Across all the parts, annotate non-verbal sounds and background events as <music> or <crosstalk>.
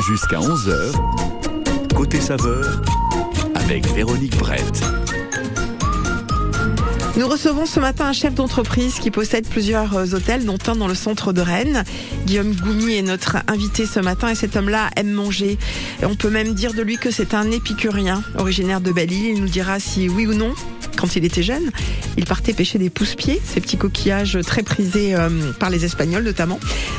Jusqu'à 11h, côté saveur, avec Véronique Brett. Nous recevons ce matin un chef d'entreprise qui possède plusieurs euh, hôtels, dont un dans le centre de Rennes. Guillaume Goumi est notre invité ce matin et cet homme-là aime manger. Et on peut même dire de lui que c'est un épicurien, originaire de Belle-Île. Il nous dira si oui ou non quand il était jeune, il partait pêcher des pousse-pieds, ces petits coquillages très prisés euh, par les Espagnols notamment.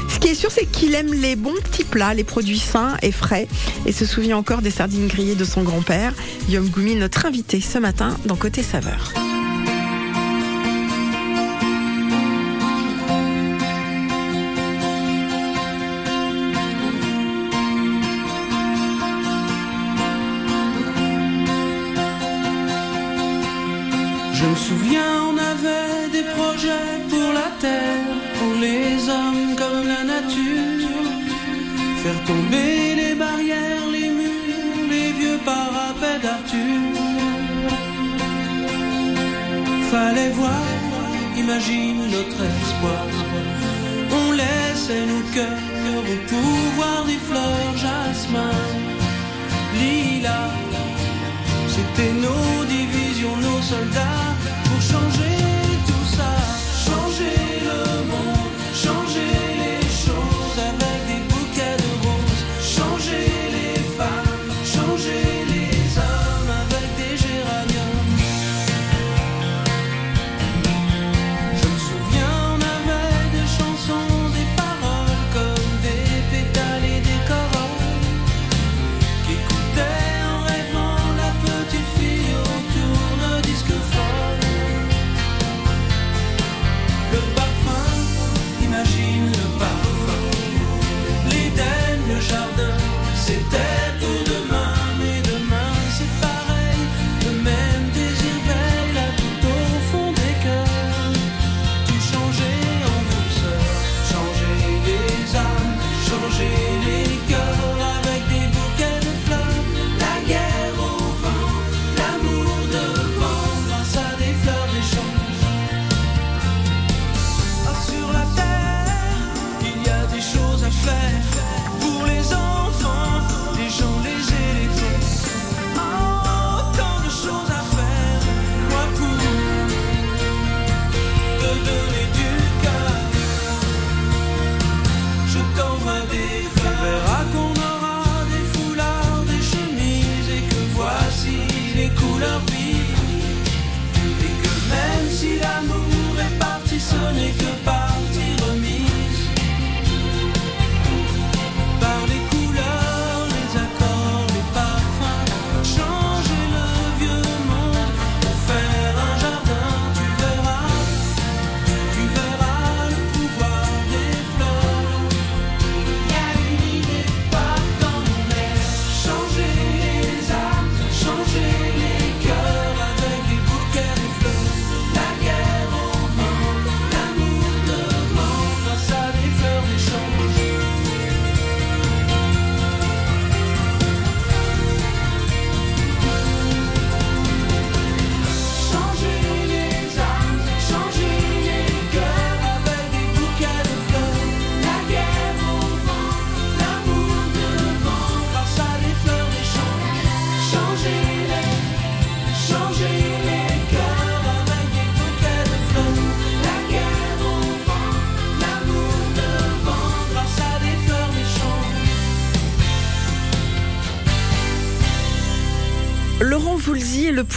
Ce qui est sûr, c'est qu'il aime les bons petits plats, les produits sains et frais, et se souvient encore des sardines grillées de son grand-père. Guillaume Goumi, notre invité ce matin dans Côté Saveur. Des projets pour la terre, pour les hommes comme la nature. Faire tomber les barrières, les murs, les vieux parapets d'Arthur. Fallait voir, imagine notre espoir. On laissait nos cœurs au pouvoir des fleurs, jasmin, lilas. C'était nos divisions, nos soldats pour changer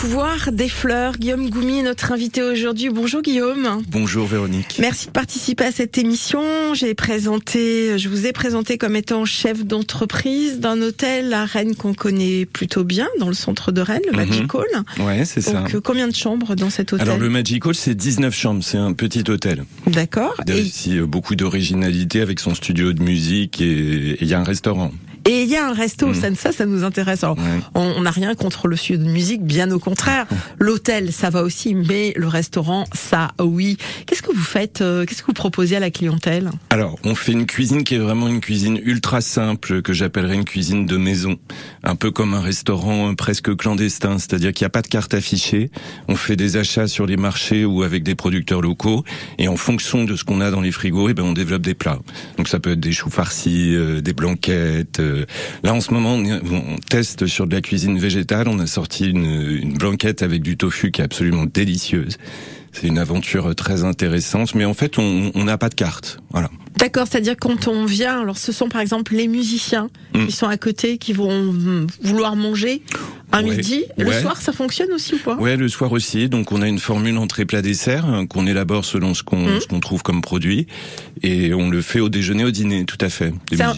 pouvoir des fleurs. Guillaume Goumi est notre invité aujourd'hui. Bonjour Guillaume. Bonjour Véronique. Merci de participer à cette émission. J'ai présenté, je vous ai présenté comme étant chef d'entreprise d'un hôtel à Rennes qu'on connaît plutôt bien, dans le centre de Rennes, le Mhm. Magic Hall. Ouais, c'est ça. Donc, combien de chambres dans cet hôtel Alors le Magic Hall, c'est 19 chambres, c'est un petit hôtel. D'accord. Il y a Et aussi euh, beaucoup d'originalité avec son studio de musique et il y a un restaurant. Et il y a un resto, ça, ça, ça nous intéresse. Alors, Ouais. on on n'a rien contre le studio de musique, bien au contraire. L'hôtel, ça va aussi, mais le restaurant, ça, oui. Qu'est-ce que vous faites euh, Qu'est-ce que vous proposez à la clientèle? Alors, on fait une cuisine qui est vraiment une cuisine ultra simple, que j'appellerais une cuisine de maison. Un peu comme un restaurant euh, presque clandestin, c'est-à-dire qu'il n'y a pas de carte affichée. On fait des achats sur les marchés ou avec des producteurs locaux. Et en fonction de ce qu'on a dans les frigos, eh ben, on développe des plats. Donc ça peut être des choux farcis, euh, des blanquettes, euh, là en ce moment on, on, teste sur de la cuisine végétale. On a sorti une, une blanquette avec du tofu qui est absolument délicieuse. C'est une aventure très intéressante, mais en fait on n'a pas de carte. Voilà. D'accord, c'est-à-dire quand on vient, alors ce sont par exemple les musiciens Mm. qui sont à côté, qui vont vouloir manger un Ouais. midi. Le Ouais. soir, ça fonctionne aussi ou pas? Ouais, le soir aussi. Donc on a une formule entrée plat dessert hein, qu'on élabore selon ce qu'on Mhm. ce qu'on trouve comme produit et on le fait au déjeuner, au dîner, tout à fait.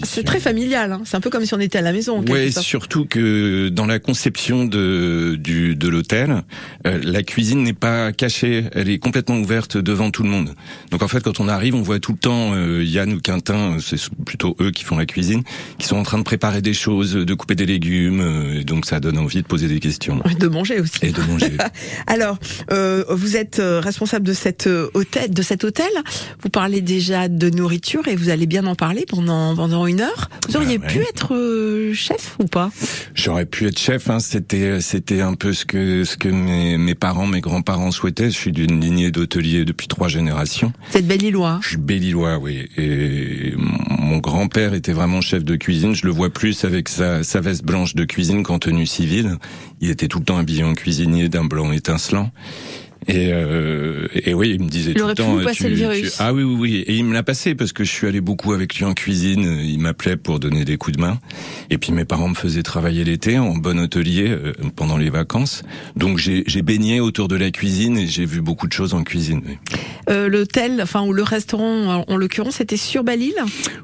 C'est très familial, hein. c'est un peu comme si on était à la maison. sorte. surtout que dans la conception de du de l'hôtel, euh, la cuisine n'est pas cachée, elle est complètement ouverte devant tout le monde. Donc en fait, quand on arrive, on voit tout le temps euh, Yann ou Quentin, c'est plutôt eux qui font la cuisine, qui sont en train de préparer des choses, de couper des légumes, euh, et donc ça donne envie de poser des questions De manger aussi. et de manger. <laughs> Alors, euh, vous êtes euh, responsable de cet euh, hôtel, de cet hôtel. Vous parlez déjà de nourriture et vous allez bien en parler pendant pendant une heure. Vous auriez Bah ouais. pu être euh, chef ou pas? J'aurais pu être chef, hein, c'était c'était un peu ce que ce que mes, mes parents, mes grands-parents souhaitaient. Je suis d'une lignée d'hôteliers depuis trois générations. Vous êtes Belle-Îlois. Je suis bélilois, oui. Et mon grand-père était vraiment chef de cuisine. Je le vois plus avec sa, sa veste blanche de cuisine qu'en tenue civile. Il était tout le temps habillé en cuisinier d'un blanc étincelant. Et, euh, et oui, il me disait Il tout le pu temps. passer le virus. Ah oui, oui, oui. Et il me l'a passé parce que je suis allé beaucoup avec lui en cuisine. Il m'appelait pour donner des coups de main. Et puis mes parents me faisaient travailler l'été en bon hôtelier euh, pendant les vacances. Donc j'ai baigné autour de la cuisine et j'ai vu beaucoup de choses en cuisine. oui. Euh, L'hôtel, enfin ou le restaurant, en l'occurrence, c'était sur Belle-Île.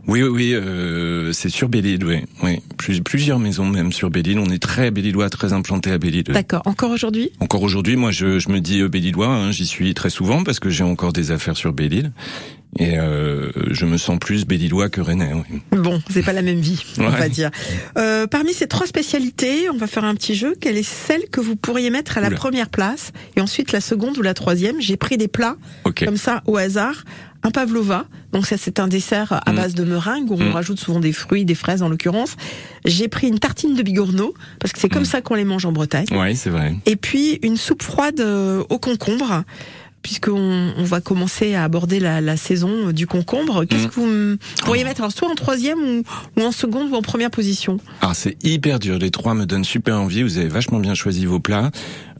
Oui, oui, oui, euh, c'est sur Belle-Île, oui. oui. Plus, plusieurs maisons même sur Belle-Île. On est très bellilois, très implanté à Belle-Île. D'accord. Encore aujourd'hui? Encore aujourd'hui, moi, je, je me dis euh, Hein, J'y suis très souvent parce que j'ai encore des affaires sur Belle-Île. Et euh, je me sens plus bellilois que rennais. Oui. Bon, c'est pas la même vie, on Ouais. va dire. Euh, parmi ces trois spécialités, on va faire un petit jeu. Quelle est celle que vous pourriez mettre à la Oula. première place et ensuite la seconde ou la troisième? J'ai pris des plats Ok. comme ça au hasard. Un pavlova, donc ça c'est un dessert à Mm. base de meringue où on Mm. rajoute souvent des fruits, des fraises en l'occurrence. J'ai pris une tartine de bigorneau parce que c'est comme Mm. ça qu'on les mange en Bretagne. Ouais, c'est vrai. Et puis une soupe froide euh, au concombre, puisqu'on on va commencer à aborder la, la saison euh, du concombre. Qu'est-ce Mm. que vous pourriez mettre alors soit en troisième ou, ou en seconde ou en première position? Alors c'est hyper dur. Les trois me donnent super envie. Vous avez vachement bien choisi vos plats.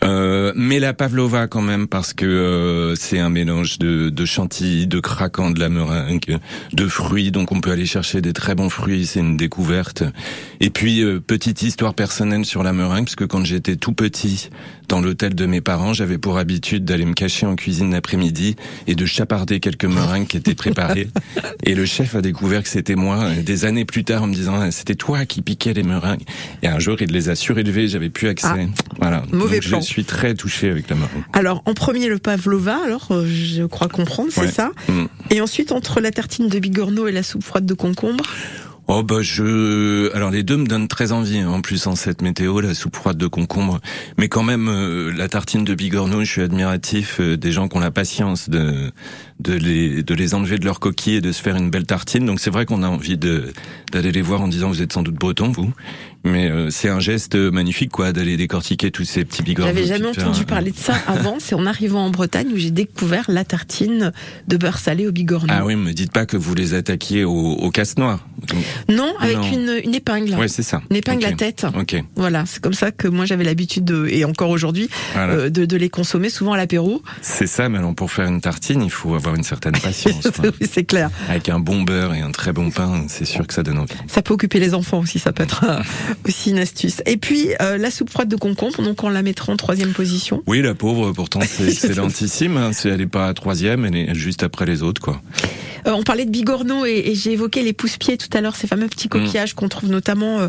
Euh, mais la pavlova quand même parce que euh, c'est un mélange de, de chantilly, de craquant, de la meringue, de fruits. Donc on peut aller chercher des très bons fruits. C'est une découverte. Et puis euh, petite histoire personnelle sur la meringue parce que quand j'étais tout petit dans l'hôtel de mes parents, j'avais pour habitude d'aller me cacher en cuisine l'après-midi et de chaparder quelques meringues qui étaient préparées. Et le chef a découvert que c'était moi euh, des années plus tard en me disant Ah, c'était toi qui piquais les meringues. Et un jour il les a surélevés, j'avais plus accès. Ah, voilà. mauvais Donc, plan. Je suis très touché avec la meringue. Alors en premier le pavlova, alors euh, je crois comprendre, c'est Ouais. ça. Mm. Et ensuite entre la tartine de bigorneau et la soupe froide de concombre. Oh bah je alors les deux me donnent très envie hein. en plus en cette météo la soupe froide de concombre mais quand même euh, la tartine de bigorneau je suis admiratif euh, des gens qui ont la patience de de les de les enlever de leur coquille et de se faire une belle tartine donc c'est vrai qu'on a envie de d'aller les voir en disant vous êtes sans doute breton vous mais euh, c'est un geste magnifique quoi d'aller décortiquer tous ces petits bigorneaux J'avais jamais faire entendu parler de ça <laughs> avant. C'est en arrivant en Bretagne où j'ai découvert la tartine de beurre salé au bigorneau. ah oui me dites pas que vous les attaquiez au, au casse-noir Non, avec Non. Une, une épingle. ouais c'est ça Une épingle Ok. à tête. ok Voilà, c'est comme ça que moi j'avais l'habitude de, et encore aujourd'hui, voilà euh, de, de les consommer souvent à l'apéro. C'est ça, mais alors pour faire une tartine, il faut avoir une certaine patience. <laughs> Oui, c'est clair. Avec un bon beurre et un très bon pain, c'est sûr que ça donne envie. Ça peut occuper les enfants aussi, ça peut être aussi une astuce. Et puis euh, la soupe froide de concombre, donc on la mettra en troisième position. Oui, la pauvre, pourtant c'est <laughs> excellentissime. Hein. Elle est pas à troisième, elle est juste après les autres, quoi. Euh, on parlait de bigorneau et, et j'ai évoqué les pousse-pieds tout à l'heure, ces fameux petits coquillages qu'on trouve notamment euh,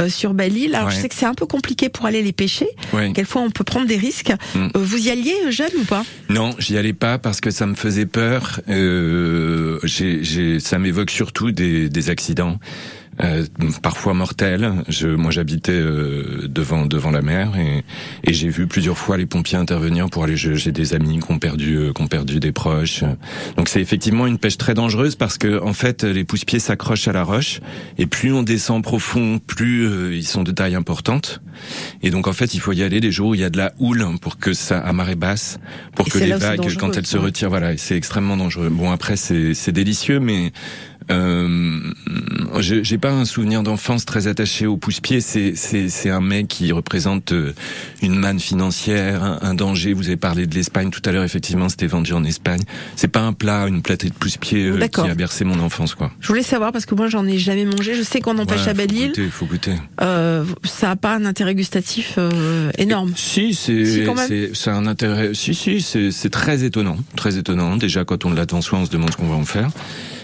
euh, sur Belle-Île. Alors je Mm. Sais que c'est un peu compliqué pour aller les pêcher. Ouais. Quelquefois on peut prendre des risques. Mm. Euh, vous y alliez jeune ou pas? Non, j'y allais pas parce que ça me faisait peur. Euh, j'ai- j'ai- ça m'évoque surtout des, des accidents. Euh, parfois mortels. Je, moi, j'habitais euh, devant devant la mer et, et j'ai vu plusieurs fois les pompiers intervenir pour aller. J'ai des amis qui ont perdu euh, qui ont perdu des proches. Donc c'est effectivement une pêche très dangereuse parce que en fait les pousse-pieds s'accrochent à la roche et plus on descend profond, plus euh, ils sont de taille importante. Et donc en fait il faut y aller les jours où il y a de la houle pour que ça à marée basse, pour Et que les vagues quand elles se retirent, voilà, c'est extrêmement dangereux. Bon après c'est c'est délicieux mais Euh, J'ai pas un souvenir d'enfance très attaché au pouce-pied. C'est un mec qui représente euh, une manne financière, un, un danger. Vous avez parlé de l'Espagne tout à l'heure. Effectivement, c'était vendu en Espagne. C'est pas un plat, une platée de pouce-pied euh, qui a bercé mon enfance, quoi. Je voulais savoir parce que moi j'en ai jamais mangé. Je sais qu'on en pêche Ouais, à faut Belle-Île. goûter, faut goûter. Euh, ça a pas un intérêt gustatif euh, énorme. Si, c'est Si, c'est c'est un intérêt. Si, si, c'est c'est très étonnant, très étonnant. Déjà, quand on l'attend soi, on se demande ce qu'on va en faire.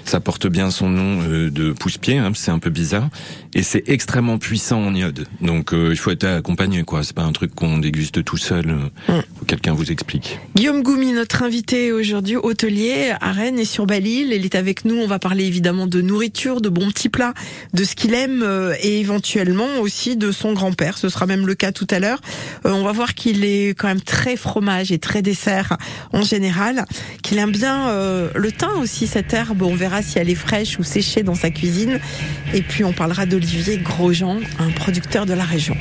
Ça porte bien son nom euh, de pouce-pied, hein, c'est un peu bizarre, et c'est extrêmement puissant en iode. Donc, euh, il faut être accompagné, quoi. C'est pas un truc qu'on déguste tout seul. euh, Mm. Que quelqu'un vous explique. Guillaume Goumi, notre invité aujourd'hui, hôtelier à Rennes et sur Belle-Île. Il est avec nous. On va parler évidemment de nourriture, de bons petits plats, de ce qu'il aime euh, et éventuellement aussi de son grand-père. Ce sera même le cas tout à l'heure. Euh, on va voir qu'il est quand même très fromage et très dessert en général. Qu'il aime bien euh, le thym aussi, cette herbe. On verra si elle est fraîche ou séchée dans sa cuisine. Et puis on parlera d'Olivier Grosjean, un producteur de la région.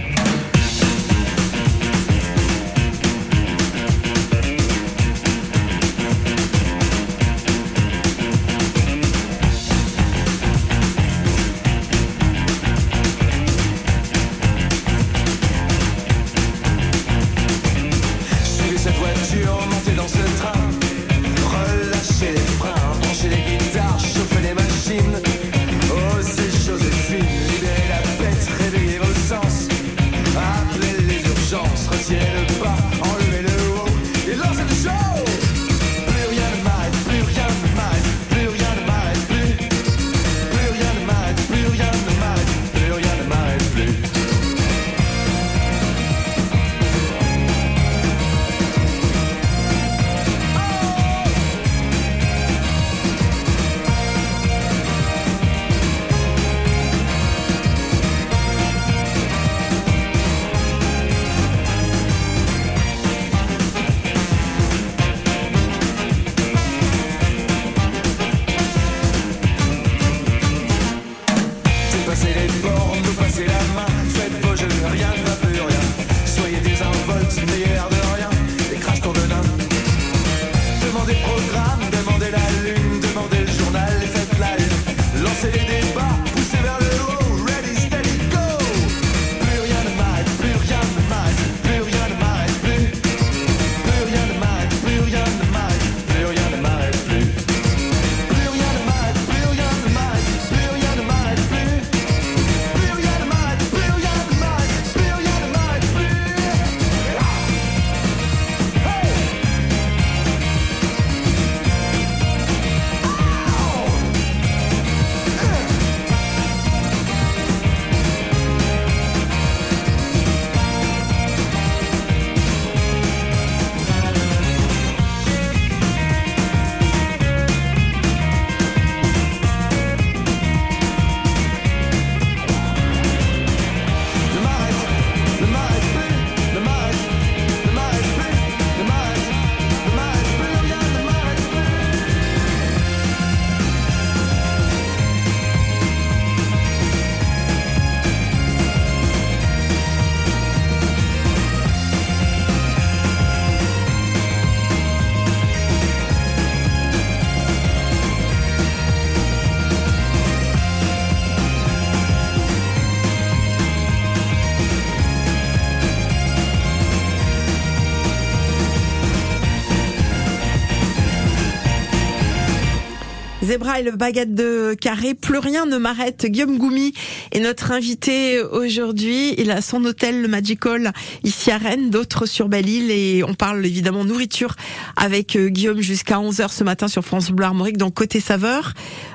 Zebra et le baguette de carré, plus rien ne m'arrête. Guillaume Goumi est notre invité aujourd'hui. Il a son hôtel, le Magical, ici à Rennes, d'autres sur Belle-Île et on parle évidemment nourriture avec euh, Guillaume jusqu'à 11h ce matin sur France Bleu Armorique dans Côté Saveur.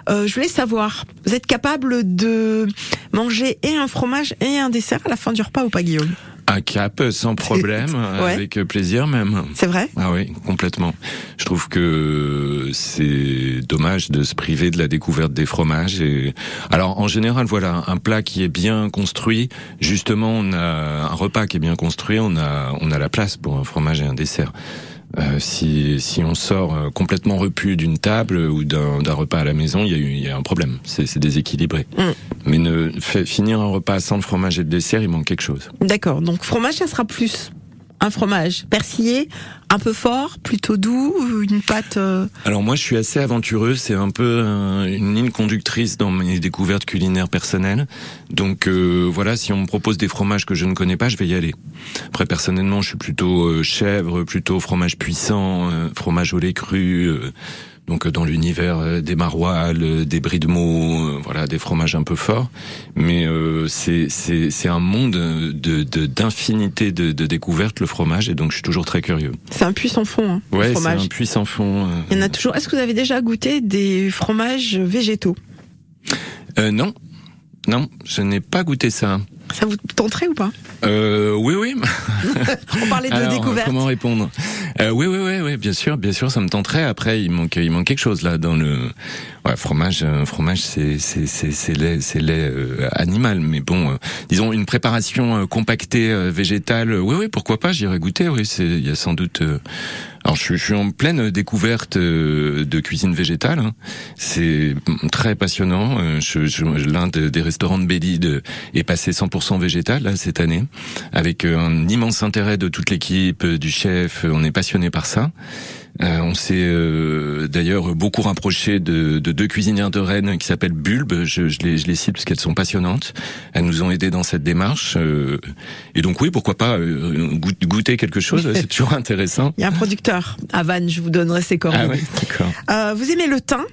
Euh, je voulais savoir, vous êtes capable de manger et un fromage et un dessert à la fin du repas ou pas Guillaume? Un cap, sans problème, <laughs> Ouais. avec plaisir même. C'est vrai? Ah oui, complètement. Je trouve que c'est dommage de se priver de la découverte des fromages. Et alors, en général, voilà, un plat qui est bien construit. Justement, on a un repas qui est bien construit. On a, on a la place pour un fromage et un dessert. Euh, si, si on sort euh, complètement repu d'une table ou d'un repas à la maison, il y a, eu- il y a un problème. C'est c'est déséquilibré. Mm. Mais ne, fait, finir un repas sans le fromage et le dessert, il manque quelque chose. D'accord, donc fromage ça sera plus un fromage persillé, un peu fort, plutôt doux, ou une pâte. euh, Alors moi, je suis assez aventureux. C'est un peu euh, une ligne conductrice dans mes découvertes culinaires personnelles. Donc euh, voilà, si on me propose des fromages que je ne connais pas, je vais y aller. Après, personnellement, je suis plutôt euh, chèvre, plutôt fromage puissant, euh, fromage au lait cru. Donc euh, dans l'univers euh, des maroilles, euh, des brie de mots, euh, voilà, des fromages un peu forts. Mais euh, c'est c'est c'est un monde de de- d'infinité de, de découvertes le fromage et donc je suis toujours très curieux. C'est un puits sans fond, hein, Ouais, c'est un puissant fond. euh, Il y en a toujours. Est-ce que vous avez déjà goûté des fromages végétaux? Euh, non, non, je n'ai pas goûté ça. Ça vous tenterait ou pas Euh, oui, oui. <laughs> On parlait de Alors, découverte. comment répondre euh, Oui, oui, oui, oui, bien sûr, bien sûr, ça me tenterait. Après, il manque, il manque quelque chose là dans le ouais, fromage. euh, fromage, c'est c'est c'est c'est lait, c'est lait euh, animal, mais bon, euh, disons une préparation compactée végétale. oui, oui, pourquoi pas J'irai goûter. Oui, c'est il y a sans doute. Alors je, je suis en pleine découverte euh, de cuisine végétale. hein. C'est très passionnant. Euh, L'un de- des restaurants de Bélide est passé 100% végétal là, cette année, avec euh, un immense intérêt de toute l'équipe, du chef. On est passionné par ça. Euh, on s'est euh, d'ailleurs beaucoup rapproché de, de deux cuisinières de Rennes qui s'appellent Bulbe. Je, je, les, je les cite parce qu'elles sont passionnantes. Elles nous ont aidés dans cette démarche. euh, et donc oui, pourquoi pas euh, goût- goûter quelque chose. C'est toujours <laughs> intéressant. Il y a un producteur à Vannes, je vous donnerai ses coordonnées. Ah d'accord. Euh, vous aimez le thym?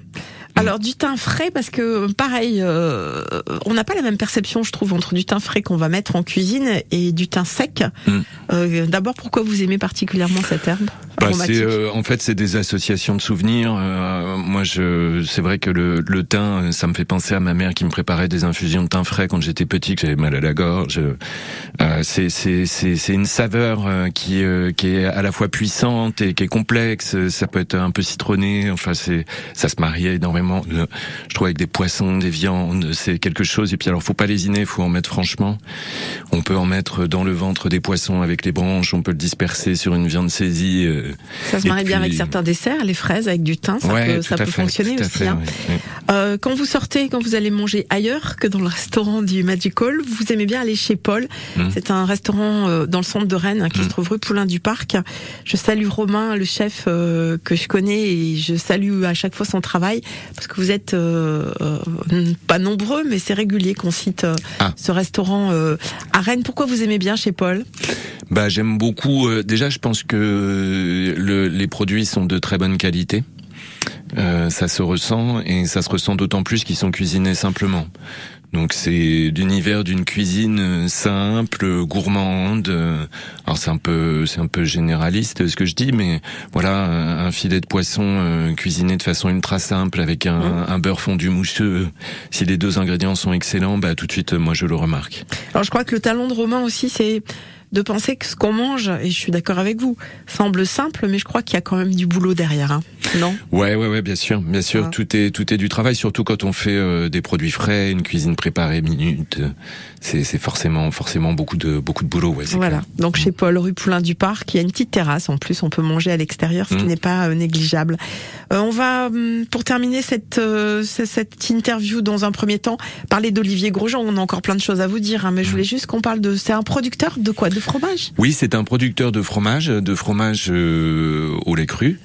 Alors du thym frais parce que pareil, euh, on n'a pas la même perception, je trouve, entre du thym frais qu'on va mettre en cuisine et du thym sec. Mm. Euh, D'abord, pourquoi vous aimez particulièrement cette herbe Bah, euh, en fait c'est des associations de souvenirs. Euh, moi je c'est vrai que le, le thym ça me fait penser à ma mère qui me préparait des infusions de thym frais quand j'étais petit que j'avais mal à la gorge. Euh, c'est une saveur qui qui est à la fois puissante et qui est complexe. Ça peut être un peu citronné. Enfin c'est ça se mariait énormément. Le- je trouve avec des poissons, des viandes, c'est quelque chose. Et puis alors faut pas lésiner, faut en mettre franchement. On peut en mettre dans le ventre des poissons avec les branches. On peut le disperser sur une viande saisie. euh, Ça se marie bien avec certains desserts, les fraises avec du thym, ça ouais, peut, tout ça à peut fait, fonctionner aussi. fait, hein. Euh, quand vous sortez, quand vous allez manger ailleurs que dans le restaurant du Magical, vous aimez bien aller chez Paul. Mm. C'est un restaurant euh, dans le centre de Rennes hein, qui Mm. se trouve rue Poulain du Parc. Je salue Romain, le chef que je connais, et je salue à chaque fois son travail parce que vous êtes euh, euh, pas nombreux, mais c'est régulier qu'on cite euh, Ah. ce restaurant à Rennes. Pourquoi vous aimez bien chez Paul? Bah j'aime beaucoup. déjà, je pense que le, les produits sont de très bonne qualité. Euh, ça se ressent et ça se ressent d'autant plus qu'ils sont cuisinés simplement. Donc c'est l'univers d'une cuisine euh, simple, gourmande. euh, Alors c'est un peu c'est un peu généraliste ce que je dis, mais voilà un filet de poisson euh, cuisiné de façon ultra simple avec un, un beurre fondu mousseux. Si les deux ingrédients sont excellents, bah tout de suite euh, moi je le remarque. Alors je crois que le talent de Romain aussi, c'est de penser que ce qu'on mange, et je suis d'accord avec vous, semble simple, mais je crois qu'il y a quand même du boulot derrière, hein. non? Ouais, ouais, ouais, bien sûr, bien sûr. Ah. Tout est tout est du travail, surtout quand on fait euh, des produits frais, une cuisine préparée minute. euh, C'est forcément forcément beaucoup de beaucoup de boulot. Ouais, Voilà. clair. Donc chez Paul, rue Poulain du Parc, il y a une petite terrasse. En plus, on peut manger à l'extérieur, ce qui Mm. n'est pas euh, négligeable. Euh, on va, hum, pour terminer cette euh, cette interview, dans un premier temps, parler d'Olivier Grosjean. On a encore plein de choses à vous dire, hein, mais je voulais juste qu'on parle de. C'est un producteur de quoi? De Oui, c'est un producteur de fromage, de fromage euh, au lait cru,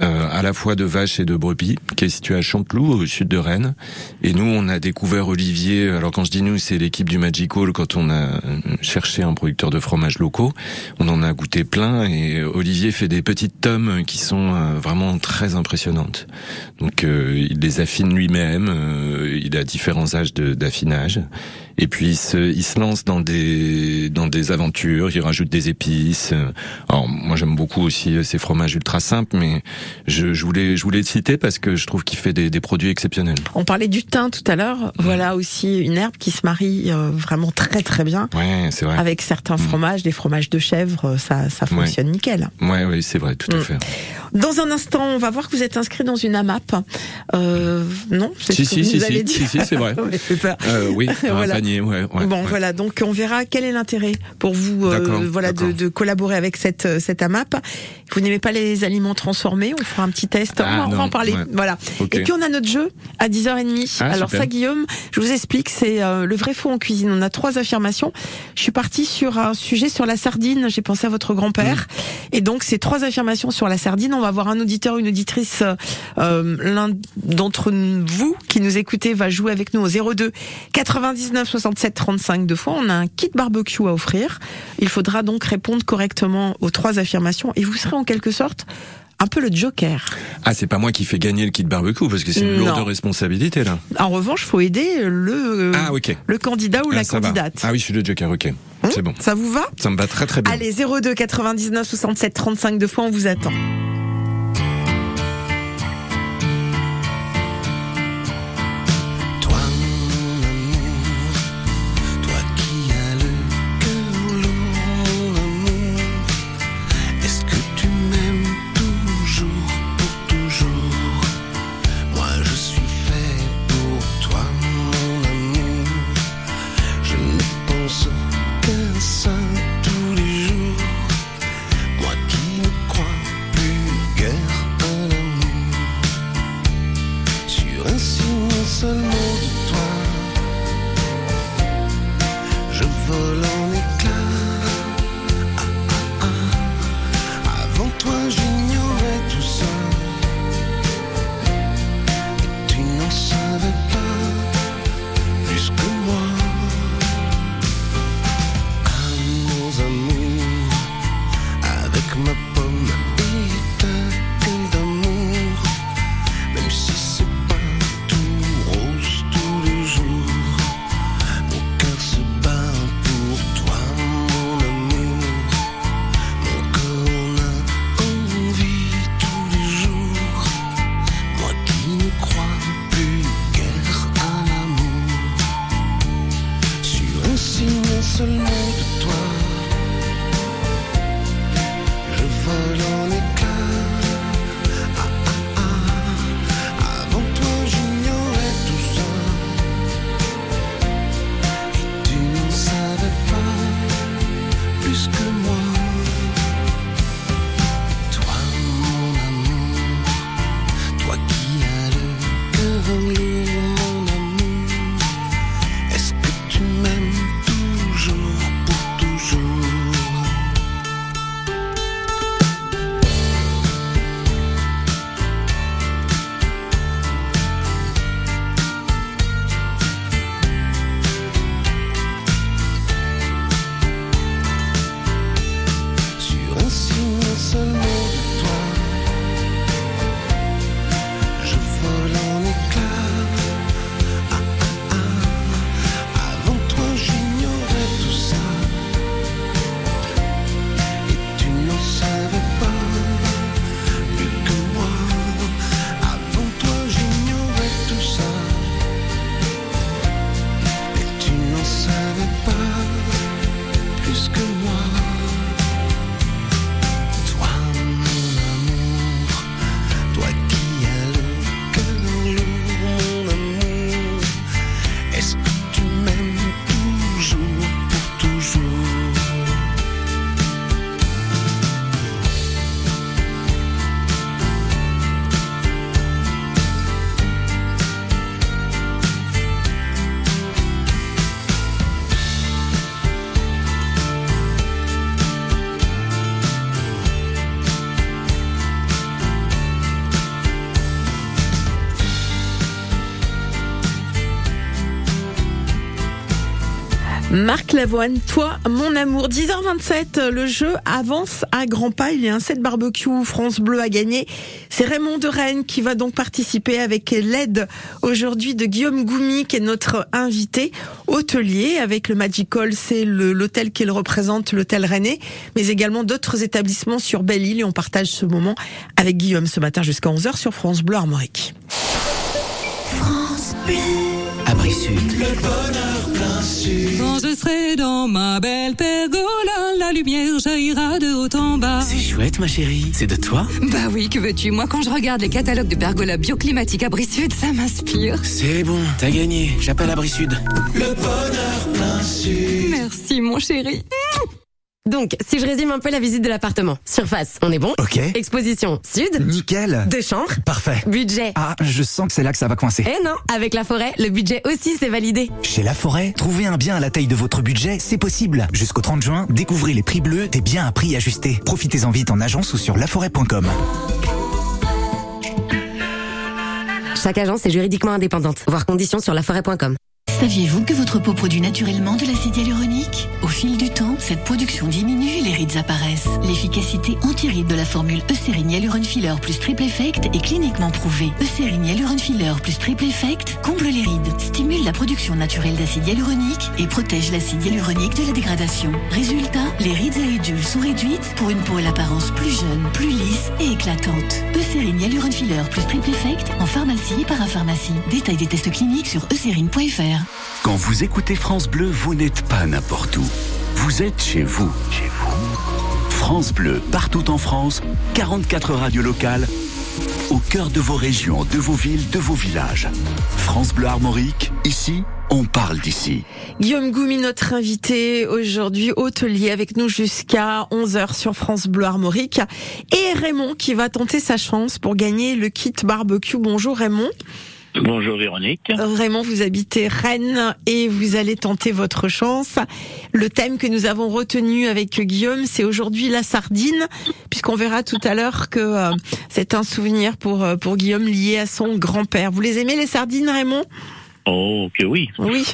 euh, à la fois de vache et de brebis, qui est situé à Chanteloup, au sud de Rennes. Et nous, on a découvert Olivier. Alors quand je dis nous, c'est l'équipe du Magical. Quand on a euh, cherché un producteur de fromage locaux, on en a goûté plein. Et Olivier fait des petites tomes qui sont euh, vraiment très impressionnantes. Donc euh, il les affine lui-même. il a différents âges d'affinage. Et puis il se, il se lance dans des dans des aventures. Il rajoute des épices. Alors moi j'aime beaucoup aussi euh, ces fromages ultra simples, mais je, je voulais je voulais le citer parce que je trouve qu'il fait des, des produits exceptionnels. On parlait du thym tout à l'heure. Voilà aussi une herbe qui se marie euh, vraiment très très bien Ouais, c'est vrai. avec certains fromages, des fromages de chèvre. euh, Ça, ça Ouais. fonctionne nickel. Ouais, ouais, c'est vrai, tout à Mm. fait. Dans un instant, on va voir que vous êtes inscrit dans une AMAP. Euh, non C'est Si, ce que si, vous si, avez si, dit. si, si, c'est vrai. <laughs> Euh, oui, <laughs> Voilà. Pas accompagner, ouais. ouais, bon, ouais. voilà. Donc, on verra quel est l'intérêt pour vous, euh, voilà, de, de collaborer avec cette euh, cette AMAP. Vous n'aimez pas les aliments transformés On fera un petit test. on, Ah, va, on va non, en parler. ouais. Voilà. Et puis, on a notre jeu à 10h30. Ah, Alors super. ça, Guillaume, je vous explique. C'est euh, le vrai faux en cuisine. On a trois affirmations. Je suis partie sur un sujet sur la sardine. J'ai pensé à votre grand-père. Mmh. Et donc, ces trois affirmations sur la sardine. On va avoir un auditeur, une auditrice. euh, euh, L'un d'entre vous qui nous écoutez va jouer avec nous au 02 99 67 35 deux fois. On a un kit barbecue à offrir. Il faudra donc répondre correctement aux trois affirmations et vous serez en quelque sorte un peu le joker. Ah, c'est pas moi qui fais gagner le kit barbecue parce que c'est une Non. lourde responsabilité là. En revanche, faut aider le Ah, ok. le candidat ou Ah, la va. candidate. Ah oui, je suis le joker, ok. Hein c'est bon. Ça vous va? Ça me va très très bien. Allez, 02 99 67 35 deux fois, on vous attend. Lavoine, toi, mon amour. 10h27, le jeu avance à grands pas. Il y a un set barbecue France Bleu à gagner. C'est Raymond de Rennes qui va donc participer avec l'aide aujourd'hui de Guillaume Goumi, qui est notre invité hôtelier. Avec le Magical, c'est l'hôtel qu'il représente, l'hôtel Rennais, mais également d'autres établissements sur Belle-Île. Et on partage ce moment avec Guillaume ce matin jusqu'à 11h sur France Bleu Armorique. Abri Sud. Quand je serai dans ma belle pergola, la lumière jaillira de haut en bas. C'est chouette, ma chérie. C'est de toi Bah oui, que veux-tu? Moi, quand je regarde les catalogues de pergola bioclimatiques Abri Sud, ça m'inspire. C'est bon, t'as gagné. J'appelle Abri Sud. Le bonheur plein sud. Merci, mon chéri. Donc, si je résume un peu la visite de l'appartement. Surface, on est bon Ok. Exposition, sud. Nickel. Deux chambres. Parfait. Budget. Ah, je sens que c'est là que ça va coincer. Eh non, avec la forêt, le budget aussi c'est validé. Chez La Forêt, trouver un bien à la taille de votre budget, c'est possible. Jusqu'au 30 juin, découvrez les prix bleus des biens à prix ajustés. Profitez-en vite en agence ou sur laforêt.com. Chaque agence est juridiquement indépendante. Voir conditions sur laforêt.com. Saviez-vous que votre peau produit naturellement de l'acide hyaluronique? Au fil du temps, cette production diminue et les rides apparaissent. L'efficacité anti-rides de la formule Eucérine Hyaluron Filler plus Triple Effect est cliniquement prouvée. Eucérine Hyaluron Filler plus Triple Effect comble les rides, stimule la production naturelle d'acide hyaluronique et protège l'acide hyaluronique de la dégradation. Résultat, les rides et ridules sont réduites pour une peau à l'apparence plus jeune, plus lisse et éclatante. Eucérine Hyaluron Filler plus Triple Effect en pharmacie et parapharmacie. Détail des tests cliniques sur eucérine.fr. Quand vous écoutez France Bleu, vous n'êtes pas n'importe où. Vous êtes chez vous. Chez vous. France Bleu, partout en France, 44 radios locales, au cœur de vos régions, de vos villes, de vos villages. France Bleu Armorique, ici, on parle d'ici. Guillaume Goumi, notre invité aujourd'hui, hôtelier avec nous jusqu'à 11h sur France Bleu Armorique. Et Raymond qui va tenter sa chance pour gagner le kit barbecue. Bonjour Raymond. Bonjour Véronique. Raymond, vous habitez Rennes et vous allez tenter votre chance. Le thème que nous avons retenu avec Guillaume, c'est aujourd'hui la sardine, puisqu'on verra tout à l'heure que euh, c'est un souvenir pour, euh, pour Guillaume lié à son grand-père. Vous les aimez les sardines, Raymond? Oh, que oui. Oui.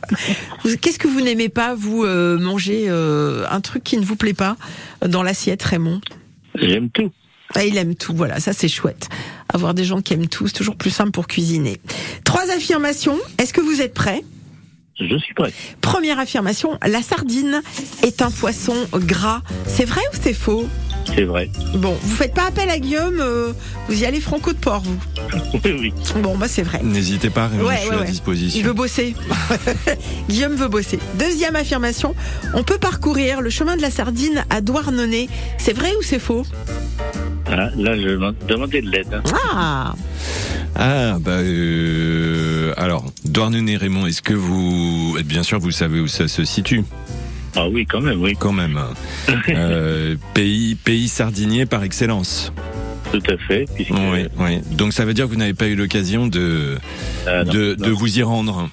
<laughs> Qu'est-ce que vous n'aimez pas, vous, euh, manger euh, un truc qui ne vous plaît pas dans l'assiette, Raymond? J'aime tout. ah, il aime tout, voilà, ça c'est chouette. Avoir des gens qui aiment tout, c'est toujours plus simple pour cuisiner. Trois affirmations. Est-ce que vous êtes prêts? Je suis prêt. Première affirmation, la sardine est un poisson gras. C'est vrai ou c'est faux? C'est vrai. Bon, vous faites pas appel à Guillaume, euh, vous y allez franco de port, vous. Oui, oui. Bon, bah c'est vrai. N'hésitez pas, Raymond, Ouais, je suis ouais, à ouais. disposition. Il veut bosser. <laughs> Guillaume veut bosser. Deuxième affirmation, on peut parcourir le chemin de la sardine à Douarnenez. C'est vrai ou c'est faux? Ah, là, je demande- demandais de l'aide. hein. Ah Ah, bah, euh, alors, Douarnenez, Raymond, est-ce que vous, bien sûr, vous savez où ça se situe? Ah oui, quand même, oui. Quand même. <laughs> Euh, pays, pays sardinier par excellence. Tout à fait. Puisque, Oui, oui. Donc ça veut dire que vous n'avez pas eu l'occasion de, Ah, non, de, non. de vous y rendre.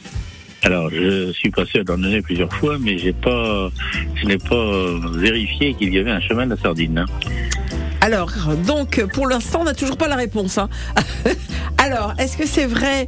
Alors, je suis passé à Dornenay plusieurs fois, mais j'ai pas, je n'ai pas vérifié qu'il y avait un chemin de la sardine. Alors, donc, pour l'instant, on n'a toujours pas la réponse. hein. <laughs> Alors, est-ce que c'est vrai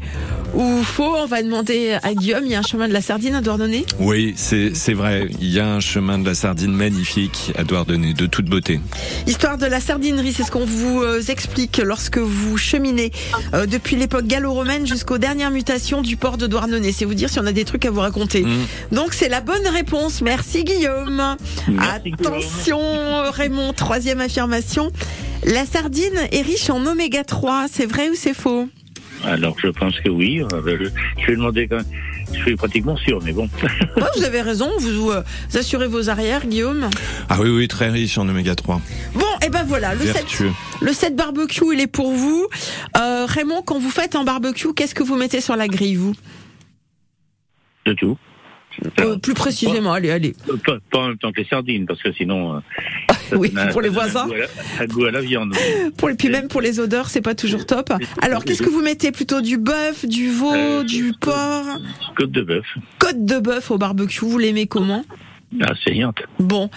ou faux? On va demander à Guillaume, il y a un chemin de la sardine à Douarnenez Oui, c'est vrai. Il y a un chemin de la sardine magnifique à Douarnenez, de toute beauté. Histoire de la sardinerie, c'est ce qu'on vous euh, explique lorsque vous cheminez euh, depuis l'époque gallo-romaine jusqu'aux dernières mutations du port de Douarnenez. C'est vous dire si on a des trucs à vous raconter. Mm. Donc c'est la bonne réponse. Merci Guillaume. Merci, Attention Raymond, troisième affirmation. La sardine est riche en oméga 3, c'est vrai ou c'est faux? Alors, je pense que oui. Euh, Je, vais demander quand même. Je suis pratiquement sûr, mais bon. <laughs> Ouais, Vous avez raison, vous, euh, vous assurez vos arrières Guillaume. Ah oui, oui, très riche en oméga 3. Bon, et ben voilà, le set, Vertueux. le set barbecue, il est pour vous. Euh, Raymond, quand vous faites un barbecue, qu'est-ce que vous mettez sur la grille, vous? De tout. Euh, Plus précisément, allez, allez. Pas, pas en même temps que les sardines, parce que sinon. Oui, pour les voisins. goût à la- Un goût à la viande. Pour les, puis même pour les odeurs, c'est pas toujours top. Alors, qu'est-ce que vous mettez plutôt du bœuf, du veau, Euh, du porc Côte de bœuf. Côte de bœuf au barbecue, vous l'aimez comment? Ah, saignante. Bon,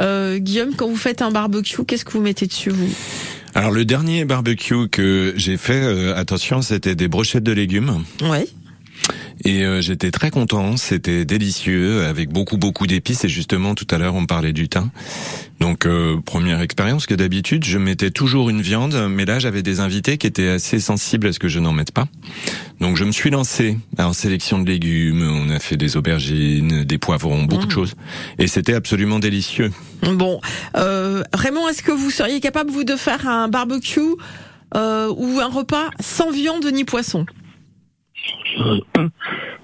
euh, Guillaume, quand vous faites un barbecue, qu'est-ce que vous mettez dessus, vous? Alors le dernier barbecue que j'ai fait, euh, attention, c'était des brochettes de légumes. Ouais. Et euh, j'étais très content, c'était délicieux, avec beaucoup beaucoup d'épices. Et justement, tout à l'heure, on parlait du thym. Donc, euh, première expérience que d'habitude, je mettais toujours une viande, mais là, j'avais des invités qui étaient assez sensibles à ce que je n'en mette pas. Donc, je me suis lancé en sélection de légumes. On a fait des aubergines, des poivrons, beaucoup de choses. Et c'était absolument délicieux. Bon, euh, Raymond, est-ce que vous seriez capable, vous, de faire un barbecue euh, ou un repas sans viande ni poisson?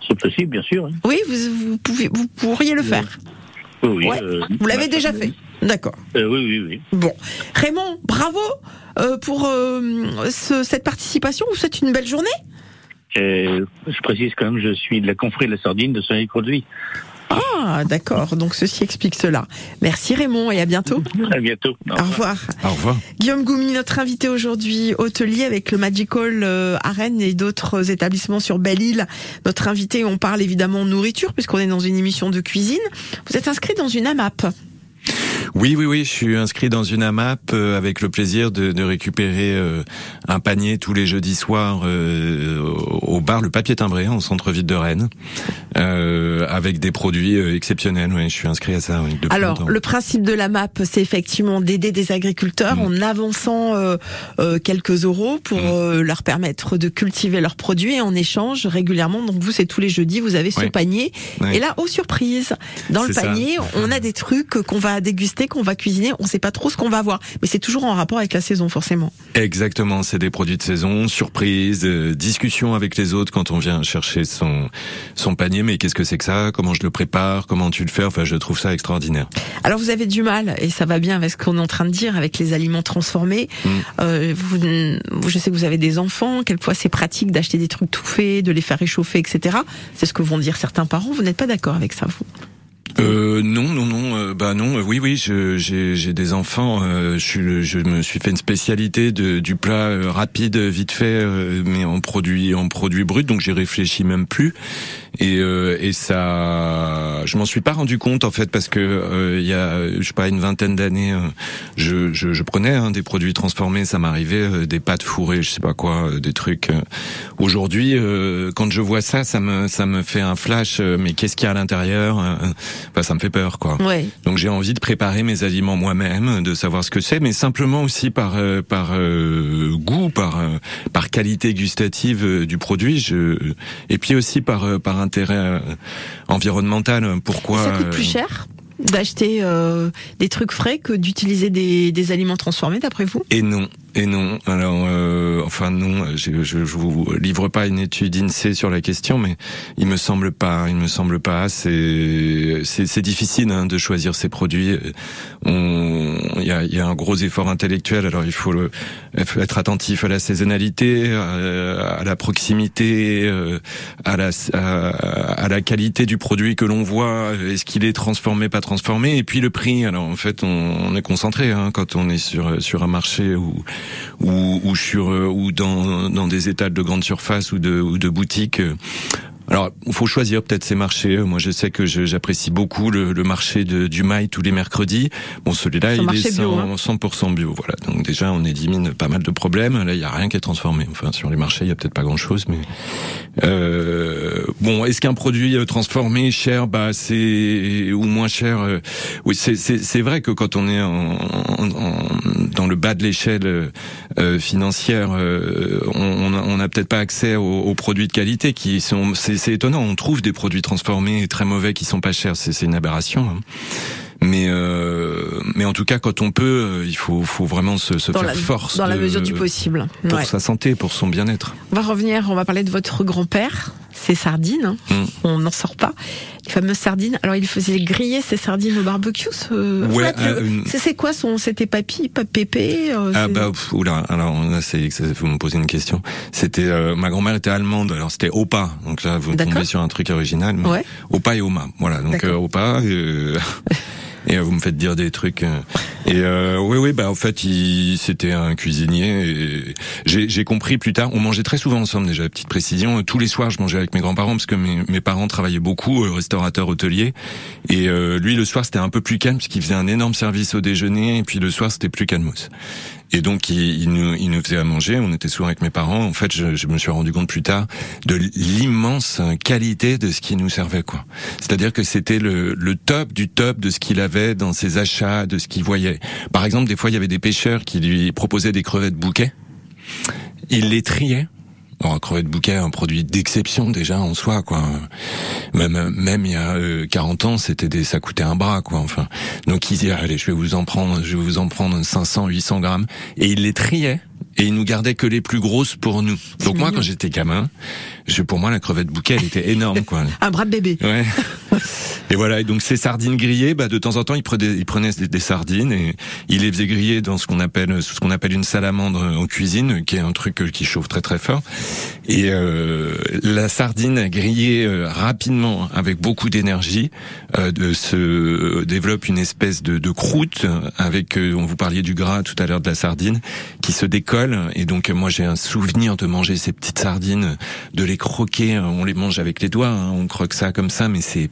C'est possible, bien sûr. hein. Oui, vous, vous, pouvez, vous pourriez le faire. Oui, oui. Ouais. euh, Vous l'avez déjà fait. D'accord. euh, oui, oui, oui. Bon. Raymond, bravo euh, pour euh, ce- cette participation. Vous souhaite une belle journée. Euh, je précise quand même, je suis de la confrérie de la sardine de Saint-Produit. Ah, d'accord. Donc ceci explique cela. Merci Raymond et à bientôt. À bientôt. Au revoir. Au revoir. Guillaume Goumi, notre invité aujourd'hui, hôtelier avec le Magical euh, à Rennes et d'autres établissements sur Belle-Île. Notre invité, on parle évidemment nourriture puisqu'on est dans une émission de cuisine. Vous êtes inscrit dans une AMAP. Oui, oui, oui, je suis inscrit dans une AMAP euh, avec le plaisir de, de récupérer euh, un panier tous les jeudis soirs euh, au bar Le Papier Timbré en centre-ville de Rennes, euh, avec des produits euh, exceptionnels. Oui, je suis inscrit à ça depuis Alors, longtemps. le principe de la MAP, c'est effectivement d'aider des agriculteurs Mm. en avançant euh, euh, quelques euros pour Mm. euh, leur permettre de cultiver leurs produits et en échange régulièrement. Donc vous, c'est tous les jeudis, vous avez ce Oui. panier. Oui. Et là, aux surprises, dans le ça. panier, on a des trucs qu'on va déguster, qu'on va cuisiner. On sait pas trop ce qu'on va voir, mais c'est toujours en rapport avec la saison, forcément. Exactement, c'est des produits de saison, surprise, euh, discussion avec les autres quand on vient chercher son son panier. Mais qu'est-ce que c'est que ça? Comment je le prépare? Comment tu le fais? Enfin, je trouve ça extraordinaire. Alors vous avez du mal, et ça va bien avec ce qu'on est en train de dire, avec les aliments transformés. Mm. Euh, vous- je sais que vous avez des enfants, quelquefois c'est pratique d'acheter des trucs tout faits, de les faire réchauffer, etc. C'est ce que vont dire certains parents. Vous n'êtes pas d'accord avec ça, vous? Euh, non, non, non. euh, bah non. euh, oui, oui. J'ai des enfants. euh, je, je me suis fait une spécialité de, du plat euh, rapide, vite fait, mais en produit en produit brut. Donc j'ai réfléchi même plus. Et, euh, et ça, je m'en suis pas rendu compte en fait parce que euh, il y a, je sais pas, une vingtaine d'années, euh, je, je, je prenais hein, des produits transformés. Ça m'arrivait des pâtes fourrées, je sais pas quoi, des trucs. Aujourd'hui, euh, quand je vois ça, ça me ça me fait un flash. mais qu'est-ce qu'il y a à l'intérieur Enfin, ça me fait peur, quoi. Ouais. Donc j'ai envie de préparer mes aliments moi-même, de savoir ce que c'est, mais simplement aussi par euh, par euh, goût, par euh, par qualité gustative du produit, je et puis aussi par euh, par intérêt euh, environnemental. Pourquoi Ça coûte plus euh, cher d'acheter euh, des trucs frais que d'utiliser des, des aliments transformés, d'après vous? Et non, et non. Alors, euh, enfin non, je, je, je vous livre pas une étude INSEE sur la question, mais il me semble pas, il me semble pas. C'est difficile hein, de choisir ces produits. Il y a, y a un gros effort intellectuel. Alors il faut, le, être attentif à la saisonnalité, à, à la proximité, euh, à la à, la qualité du produit que l'on voit. Est-ce qu'il est transformé, pas transformé? Et puis le prix. Alors en fait, on, on est concentré hein, quand on est sur sur un marché ou ou, sur euh, ou dans dans des étals de grande surface ou de ou de boutiques. Euh, Alors, il faut choisir peut-être ces marchés. Moi, je sais que j'apprécie beaucoup le, le marché de, du mail tous les mercredis. Bon, celui-là, il est bio, 100%, hein. 100% bio. Voilà. Donc déjà, on élimine pas mal de problèmes. Là, il y a rien qui est transformé. Enfin, sur les marchés, il y a peut-être pas grand-chose, mais euh, bon, est-ce qu'un produit euh, transformé cher, bah c'est ou moins cher euh, Oui, c'est vrai que quand on est en, en- en- dans le bas de l'échelle euh, financière, euh, on on a, on a peut-être pas accès aux, aux produits de qualité qui sont. C'est étonnant. On trouve des produits transformés très mauvais qui sont pas chers. C'est une aberration. hein. Mais euh, mais en tout cas, quand on peut, euh, il faut faut vraiment se, se faire la, force dans la mesure du possible. pour Ouais. sa santé, pour son bien-être. On va revenir, on va parler de votre grand-père, ses sardines. hein. Mm. On n'en sort pas. Les fameuses sardines. Alors, il faisait griller ses sardines au barbecue. Ce... Ouais, Fred, le- euh, c'est c'est quoi son C'était papy, pépé euh, Ah bah pff, oula, alors là c'est ça, vous me posez une question. C'était euh, ma grand-mère était allemande, alors c'était Opa. Donc là vous tombez sur un truc original. mais Ouais. Opa et Oma, voilà. Donc euh, Opa euh, <laughs> et euh, vous me faites dire des trucs. euh, et euh, oui oui bah en fait il c'était un cuisinier. et J'ai compris plus tard. On mangeait très souvent ensemble déjà. Petite précision. Tous les soirs je mangeais avec mes grands-parents parce que mes, mes parents travaillaient beaucoup, euh, restaurateur hôtelier. Et lui le soir c'était un peu plus calme parce qu'il faisait un énorme service au déjeuner et puis le soir c'était plus calmos. Et donc il, nous, il nous faisait à manger. On était souvent avec mes parents. En fait, je, je me suis rendu compte plus tard de l'immense qualité de ce qu'il nous servait, quoi. C'est-à-dire que c'était le, le top du top de ce qu'il avait dans ses achats, de ce qu'il voyait. Par exemple, des fois, il y avait des pêcheurs qui lui proposaient des crevettes bouquets. Il les triait. Bon, un crevette bouquet, un produit d'exception déjà en soi, quoi. Même même il y a euh, 40 ans, c'était des, ça coûtait un bras, quoi. Enfin, donc il disait allez, je vais vous en prendre, je vais vous en prendre 500, 800 grammes, et il les triait. et ils nous gardaient que les plus grosses pour nous. Donc moi, quand j'étais gamin, je, pour moi, la crevette bouquet, elle était énorme, quoi. <laughs> Un bras de bébé. Ouais. Et voilà, et donc ces sardines grillées, bah, de temps en temps, ils prenaient, ils prenaient des, des sardines et ils les faisaient griller dans ce qu'on appelle, ce qu'on appelle une salamandre en cuisine, qui est un truc qui chauffe très très fort. Et euh, la sardine grillée euh, rapidement, avec beaucoup d'énergie, euh, de, se développe une espèce de, de croûte avec, euh, on vous parliez du gras tout à l'heure de la sardine, qui se décolle. Et donc moi j'ai un souvenir de manger ces petites sardines, de les croquer. On les mange avec les doigts, hein, on croque ça comme ça, mais c'est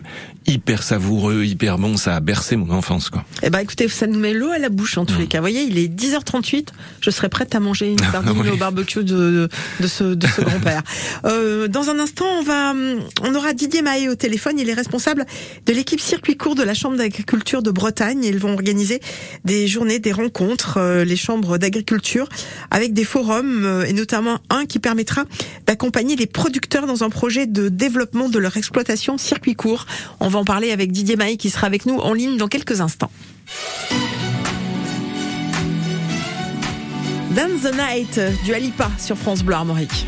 hyper savoureux, hyper bon. Ça a bercé mon enfance, quoi. Eh ben, écoutez, ça nous met l'eau à la bouche en tous les cas. Vous voyez, il est 10h38. Je serais prête à manger une <laughs> sardine Oui. au barbecue de, de ce, de ce grand-père. <laughs> Euh, dans un instant, on va, on aura Didier Mahé au téléphone. Il est responsable de l'équipe circuit court de la Chambre d'agriculture de Bretagne. Ils vont organiser des journées, des rencontres, euh, les chambres d'agriculture avec des forums euh, et notamment un qui permettra d'accompagner les producteurs dans un projet de développement de leur exploitation circuit court. On va en parler avec Didier Mahé qui sera avec nous en ligne dans quelques instants. Dance the Night du Alipa sur France Bleu Armorique.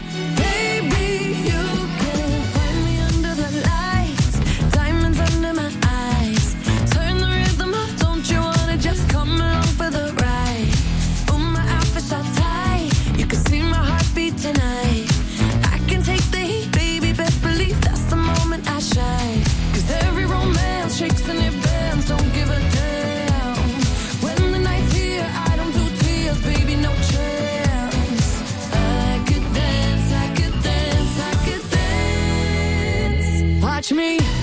Dance. Watch me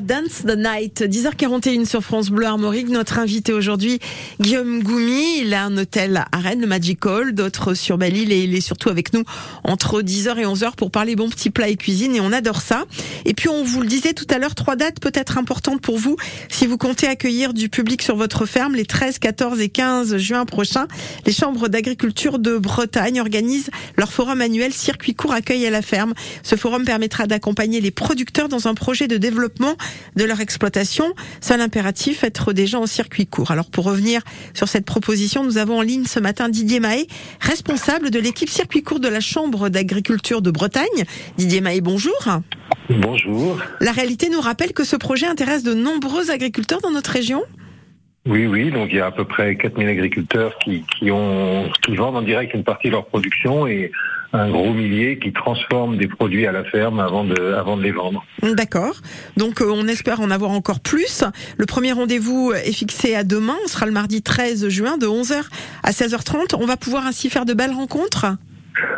Dance the Night, 10h41 sur France Bleu Armorique. Notre invité aujourd'hui, Guillaume Goumi, il a un hôtel à Rennes, le Magic Hall, d'autres sur Belle-Île et il est surtout avec nous entre 10h et 11h pour parler bons petits plats et cuisine et on adore ça. Et puis on vous le disait tout à l'heure, trois dates peut-être importantes pour vous si vous comptez accueillir du public sur votre ferme les 13, 14 et 15 juin prochains. Les chambres d'agriculture de Bretagne organisent leur forum annuel Circuit court accueil à la ferme. Ce forum permettra d'accompagner les producteurs dans un projet de développement de leur exploitation. Seul impératif, être des gens au circuit court. Alors pour revenir sur cette proposition, nous avons en ligne ce matin Didier Mahé, responsable de l'équipe circuit court de la Chambre d'agriculture de Bretagne. Didier Mahé, bonjour. Bonjour. La réalité nous rappelle que ce projet intéresse de nombreux agriculteurs dans notre région. Oui, oui, donc il y a à peu près 4000 agriculteurs qui, qui, ont, qui vendent en direct une partie de leur production et un gros millier qui transforme des produits à la ferme avant de, avant de les vendre. D'accord. Donc euh, on espère en avoir encore plus. Le premier rendez-vous est fixé à demain. On sera le mardi 13 juin de 11h à 16h30. On va pouvoir ainsi faire de belles rencontres?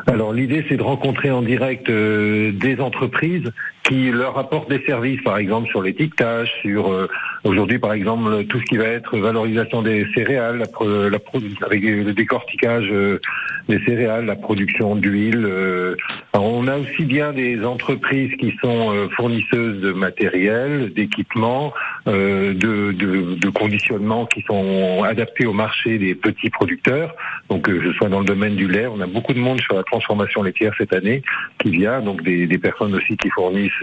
Alors l'idée c'est de rencontrer en direct euh, des entreprises qui leur apportent des services, par exemple sur l'étiquetage, sur euh, aujourd'hui par exemple tout ce qui va être valorisation des céréales, la, la avec le décortiquage euh, des céréales, la production d'huile. euh. On a aussi bien des entreprises qui sont euh, fournisseuses de matériel, d'équipements, de, de, de conditionnement qui sont adaptés au marché des petits producteurs. Donc que ce soit dans le domaine du lait, on a beaucoup de monde sur la transformation laitière cette année qui vient, donc des, des personnes aussi qui fournissent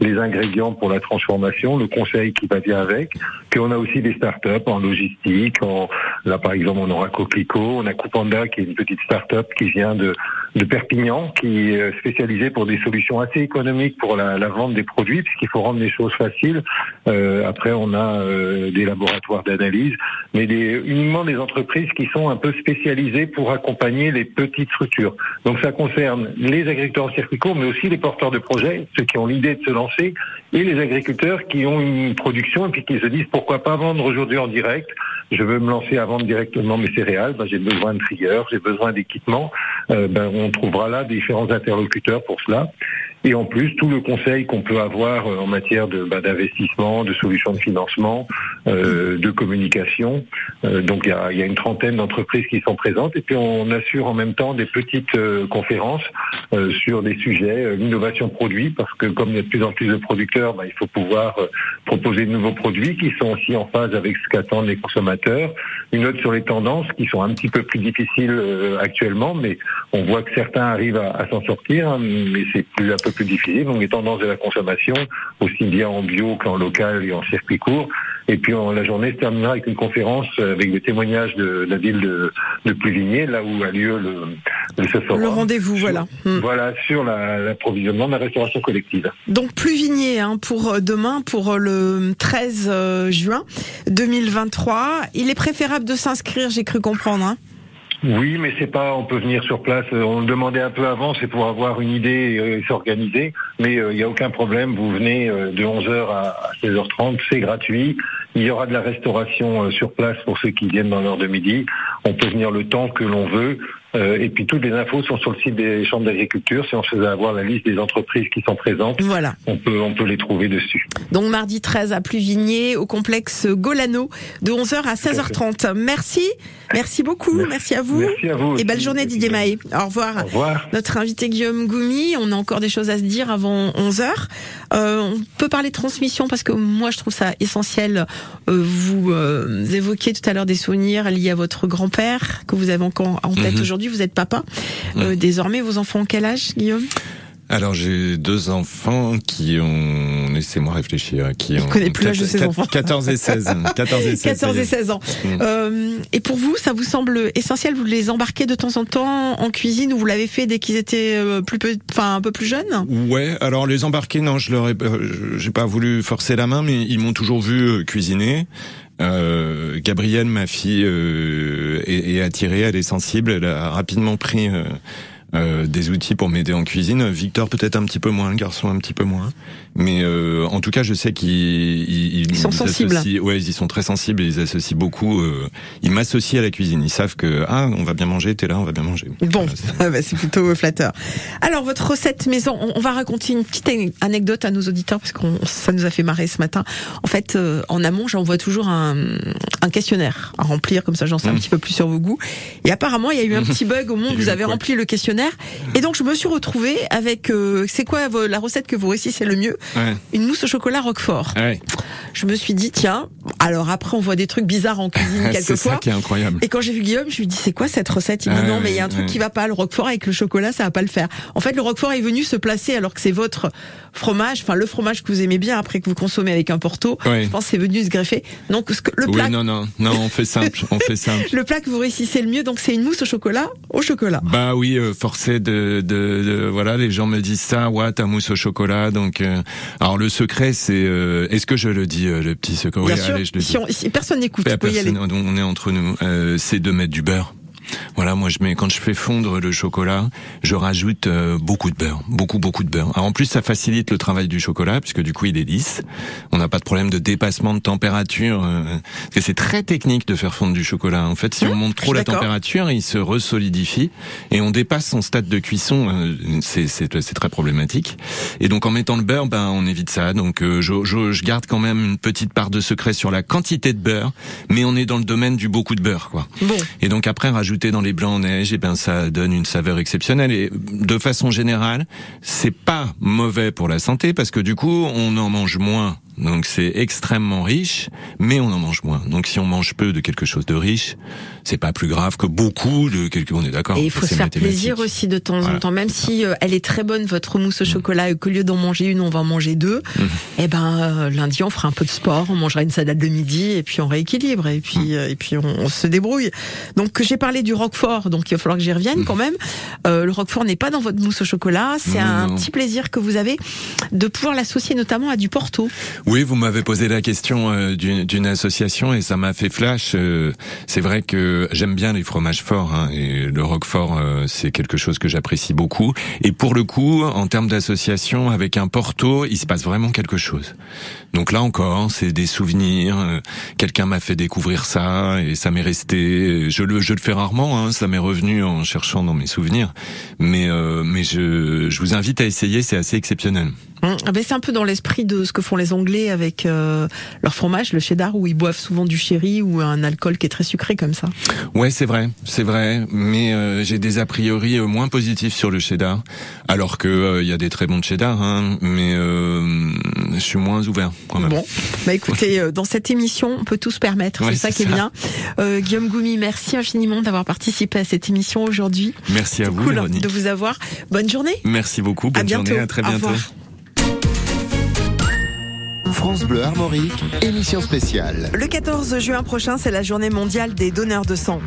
les ingrédients pour la transformation, le conseil qui va bien avec. Puis on a aussi des startups en logistique. En, là par exemple on aura Coquelicot, on a Coupanda qui est une petite start-up qui vient de, de Perpignan, qui est euh, spécialisée pour des solutions assez économiques pour la, vente des produits, puisqu'il faut rendre les choses faciles. Euh, après on a euh, des laboratoires d'analyse, mais uniquement des entreprises qui sont un peu spécialisées pour accompagner les petites structures. Donc ça concerne les agriculteurs en circuit court, mais aussi les porteurs de projets, ceux qui ont l'idée de se lancer, et les agriculteurs qui ont une production et puis qui se disent pourquoi pas vendre aujourd'hui en direct. Je veux me lancer à vendre directement mes céréales. Ben, j'ai besoin de trieurs, j'ai besoin d'équipements. Euh, ben, on trouvera là différents interlocuteurs pour cela. Et en plus, tout le conseil qu'on peut avoir euh, en matière bah, d'investissement, de solutions de financement, euh, de communication. Euh, donc il y a, une trentaine d'entreprises qui sont présentes. Et puis on assure en même temps des petites conférences sur des sujets, l'innovation produit, parce que comme il y a de plus en plus de producteurs, bah, il faut pouvoir proposer de nouveaux produits qui sont aussi en phase avec ce qu'attendent les consommateurs. Une note sur les tendances qui sont un petit peu plus difficiles actuellement, mais on voit que certains arrivent à, s'en sortir, hein, mais c'est plus un peu plus difficile. Donc les tendances de la consommation, aussi bien en bio qu'en local et en circuit court. Et puis en- la journée se terminera avec une conférence euh, avec des témoignages de, la ville de, de Pluvigné, là où a lieu le, le ce forum. Le rendez-vous, voilà. Hmm. Voilà, sur la- l'approvisionnement de la restauration collective. Donc Pluvigné hein, pour euh, demain, pour euh, le 13 euh, juin 2023. Il est préférable de s'inscrire, j'ai cru comprendre. Hein. Oui, mais c'est pas, on peut venir sur place. euh, On le demandait un peu avant, c'est pour avoir une idée et euh, s'organiser. Mais euh, il n'y a aucun problème. Vous venez de 11h à, à 16h30, c'est gratuit. Il y aura de la restauration sur place pour ceux qui viennent dans l'heure de midi. On peut venir le temps que l'on veut. Euh, et puis toutes les infos sont sur le site des chambres d'agriculture. Si on se faisait avoir la liste des entreprises qui sont présentes, Voilà. on peut on peut les trouver dessus. Donc mardi 13 à Pluvigné, au complexe Golano, de 11h à 16h30. Merci, merci beaucoup, merci, à vous. Merci à vous Et belle journée Didier Maé. Au revoir. Au revoir. Notre invité Guillaume Goumi, on a encore des choses à se dire avant 11h. Euh, on peut parler de transmission parce que moi je trouve ça essentiel. Euh, vous euh, évoquiez tout à l'heure des souvenirs liés à votre grand-père que vous avez encore en tête Mhm. aujourd'hui. Vous êtes papa. Euh, désormais, vos enfants ont quel âge, Guillaume? Alors j'ai deux enfants qui ont, laissez-moi réfléchir, qui ont connaît plus l'âge de quat- enfants. 14 et 16, 14 <laughs> et 16, 14 et ça y est. 16 ans. Mm. Euh, et pour vous, ça vous semble essentiel Vous les embarquez de temps en temps en cuisine ou vous l'avez fait dès qu'ils étaient euh, plus peu, enfin un peu plus jeunes? Ouais, alors les embarquer, non, je leur ai, euh, j'ai pas voulu forcer la main, mais ils m'ont toujours vu euh, cuisiner. Euh, Gabrielle, ma fille, euh, est, est attirée, elle est sensible, elle a rapidement pris euh, des outils pour m'aider en cuisine. Victor peut-être un petit peu moins, le garçon un petit peu moins, mais euh, en tout cas, je sais qu'ils ils, Ils sont sensibles. associent- ouais, ils y sont très sensibles et ils associent beaucoup. euh, ils m'associent à la cuisine. Ils savent que ah, on va bien manger, t'es là, on va bien manger. Bon, ah <laughs> bah, c'est plutôt flatteur. Alors, votre recette maison, on, on va raconter une petite ane- anecdote à nos auditeurs parce que ça nous a fait marrer ce matin. En fait, euh, en amont, j'envoie toujours un, un questionnaire à remplir, comme ça j'en sais un Mm. petit peu plus sur vos goûts. Et apparemment, il y a eu un <laughs> petit bug au moment où vous avez quoi rempli le questionnaire. Et donc, je me suis retrouvée avec, euh, c'est quoi la recette que vous réussissez le mieux? Ouais. Une mousse au chocolat Roquefort. Ouais. Je me suis dit, tiens, alors après, on voit des trucs bizarres en cuisine <laughs> c'est ça quelquefois. qui est incroyable. Et quand j'ai vu Guillaume, je lui ai dit c'est quoi cette recette? Il me dit Ah non mais il y a un truc qui va pas. Le Roquefort avec le chocolat, ça va pas le faire. En fait, le Roquefort est venu se placer alors que c'est votre fromage, enfin le fromage que vous aimez bien après que vous consommez avec un Porto. Ouais. Je pense que c'est venu se greffer. Donc le Oui, plat, non, non, non, on fait simple, <laughs> on fait simple. le plat que vous réussissez le mieux, donc c'est une mousse au chocolat au chocolat. Bah oui, euh, forcé de, de, de- voilà, les gens me disent ça, ouais, ta mousse au chocolat, donc euh, alors le secret c'est, euh, est-ce que je le dis euh, le petit secret? Oui, Bien sûr. allez, je le dis. si, on- si personne n'écoute, on est entre nous, c'est de mettre du beurre. Voilà, moi je mets quand je fais fondre le chocolat, je rajoute euh, beaucoup de beurre, beaucoup beaucoup de beurre. Alors, en plus, ça facilite le travail du chocolat puisque du coup il est lisse. On n'a pas de problème de dépassement de température. euh, parce que c'est très technique de faire fondre du chocolat. En fait, si on monte trop la température, il se resolidifie et on dépasse son stade de cuisson. euh, c'est très problématique. Et donc en mettant le beurre, ben on évite ça. Donc euh, je, je, je garde quand même une petite part de secret sur la quantité de beurre, mais on est dans le domaine du beaucoup de beurre, quoi. Bon. Et donc après dans les blancs neige, et ben ça donne une saveur exceptionnelle. Et de façon générale, c'est pas mauvais pour la santé parce que du coup on en mange moins. Donc c'est extrêmement riche, mais on en mange moins. Donc si on mange peu de quelque chose de riche, c'est pas plus grave que beaucoup de quelque. On est d'accord. Et il faut se faire plaisir aussi de temps en temps, même si euh, elle est très bonne votre mousse au Mm. chocolat et qu'au lieu d'en manger une, on va en manger deux. Eh ben euh, lundi on fera un peu de sport, on mangera une salade de midi et puis on rééquilibre et puis Mm. euh, et puis on, on se débrouille. Donc j'ai parlé du roquefort, donc il va falloir que j'y revienne quand même. Euh, le roquefort n'est pas dans votre mousse au chocolat, c'est un non. petit plaisir que vous avez de pouvoir l'associer notamment à du Porto. Oui, vous m'avez posé la question euh, d'une association et ça m'a fait flash. Euh, c'est vrai que j'aime bien les fromages forts hein, et le roquefort, euh, c'est quelque chose que j'apprécie beaucoup. Et pour le coup, en termes d'association avec un Porto, il se passe vraiment quelque chose. Donc là encore, c'est des souvenirs. euh, Quelqu'un m'a fait découvrir ça et ça m'est resté. Je le je le fais rarement. Hein, ça m'est revenu en cherchant dans mes souvenirs. Mais euh, mais je je vous invite à essayer. C'est assez exceptionnel. Hum, ah ben, c'est un peu dans l'esprit de ce que font les Anglais avec euh, leur fromage, le cheddar, où ils boivent souvent du sherry ou un alcool qui est très sucré comme ça. Ouais, c'est vrai, c'est vrai, mais euh, j'ai des a priori euh, moins positifs sur le cheddar, alors que euh, il y a des très bons cheddar, hein, mais euh, je suis moins ouvert quand même. Bon, bah écoutez, euh, dans cette émission, on peut tout se permettre, Ouais, c'est ça qui est ça. bien. Euh, Guillaume Goumi, merci infiniment d'avoir participé à cette émission aujourd'hui. Merci à vous, Cool Véronique. de vous avoir. Bonne journée. Merci beaucoup, bonne À bientôt. journée, à très bientôt. France Bleu Armorique, émission spéciale. Le 14 juin prochain, c'est la journée mondiale des donneurs de sang.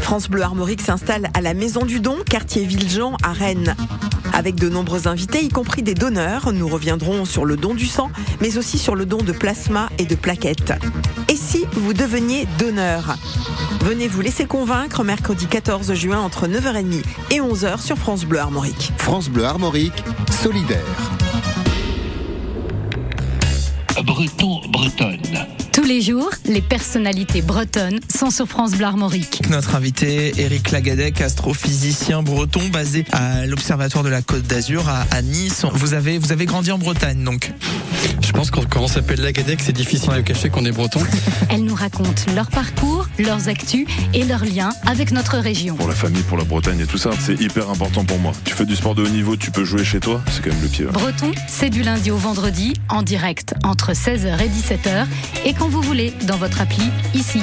France Bleu Armorique s'installe à la Maison du Don, quartier Villejean, à Rennes. Avec de nombreux invités, y compris des donneurs, nous reviendrons sur le don du sang, mais aussi sur le don de plasma et de plaquettes. Et si vous deveniez donneur? Venez vous laisser convaincre mercredi 14 juin entre 9h30 et 11h sur France Bleu Armorique. France Bleu Armorique, solidaire. Breton, bretonne. Tous les jours, les personnalités bretonnes sont sur France Bleu Armorique. Notre invité, Eric Lagadec, astrophysicien breton basé à l'Observatoire de la Côte d'Azur à, à Nice. Vous avez, vous avez grandi en Bretagne donc Je pense que quand on s'appelle Lagadec, c'est difficile de cacher qu'on est breton. <laughs> Elles nous racontent leur parcours, leurs actus et leurs liens avec notre région. Pour la famille, pour la Bretagne et tout ça, c'est hyper important pour moi. Tu fais du sport de haut niveau, tu peux jouer chez toi, c'est quand même le pied. Breton, c'est du lundi au vendredi, en direct entre 16h et 17h, et quand vous voulez, dans votre appli, ici.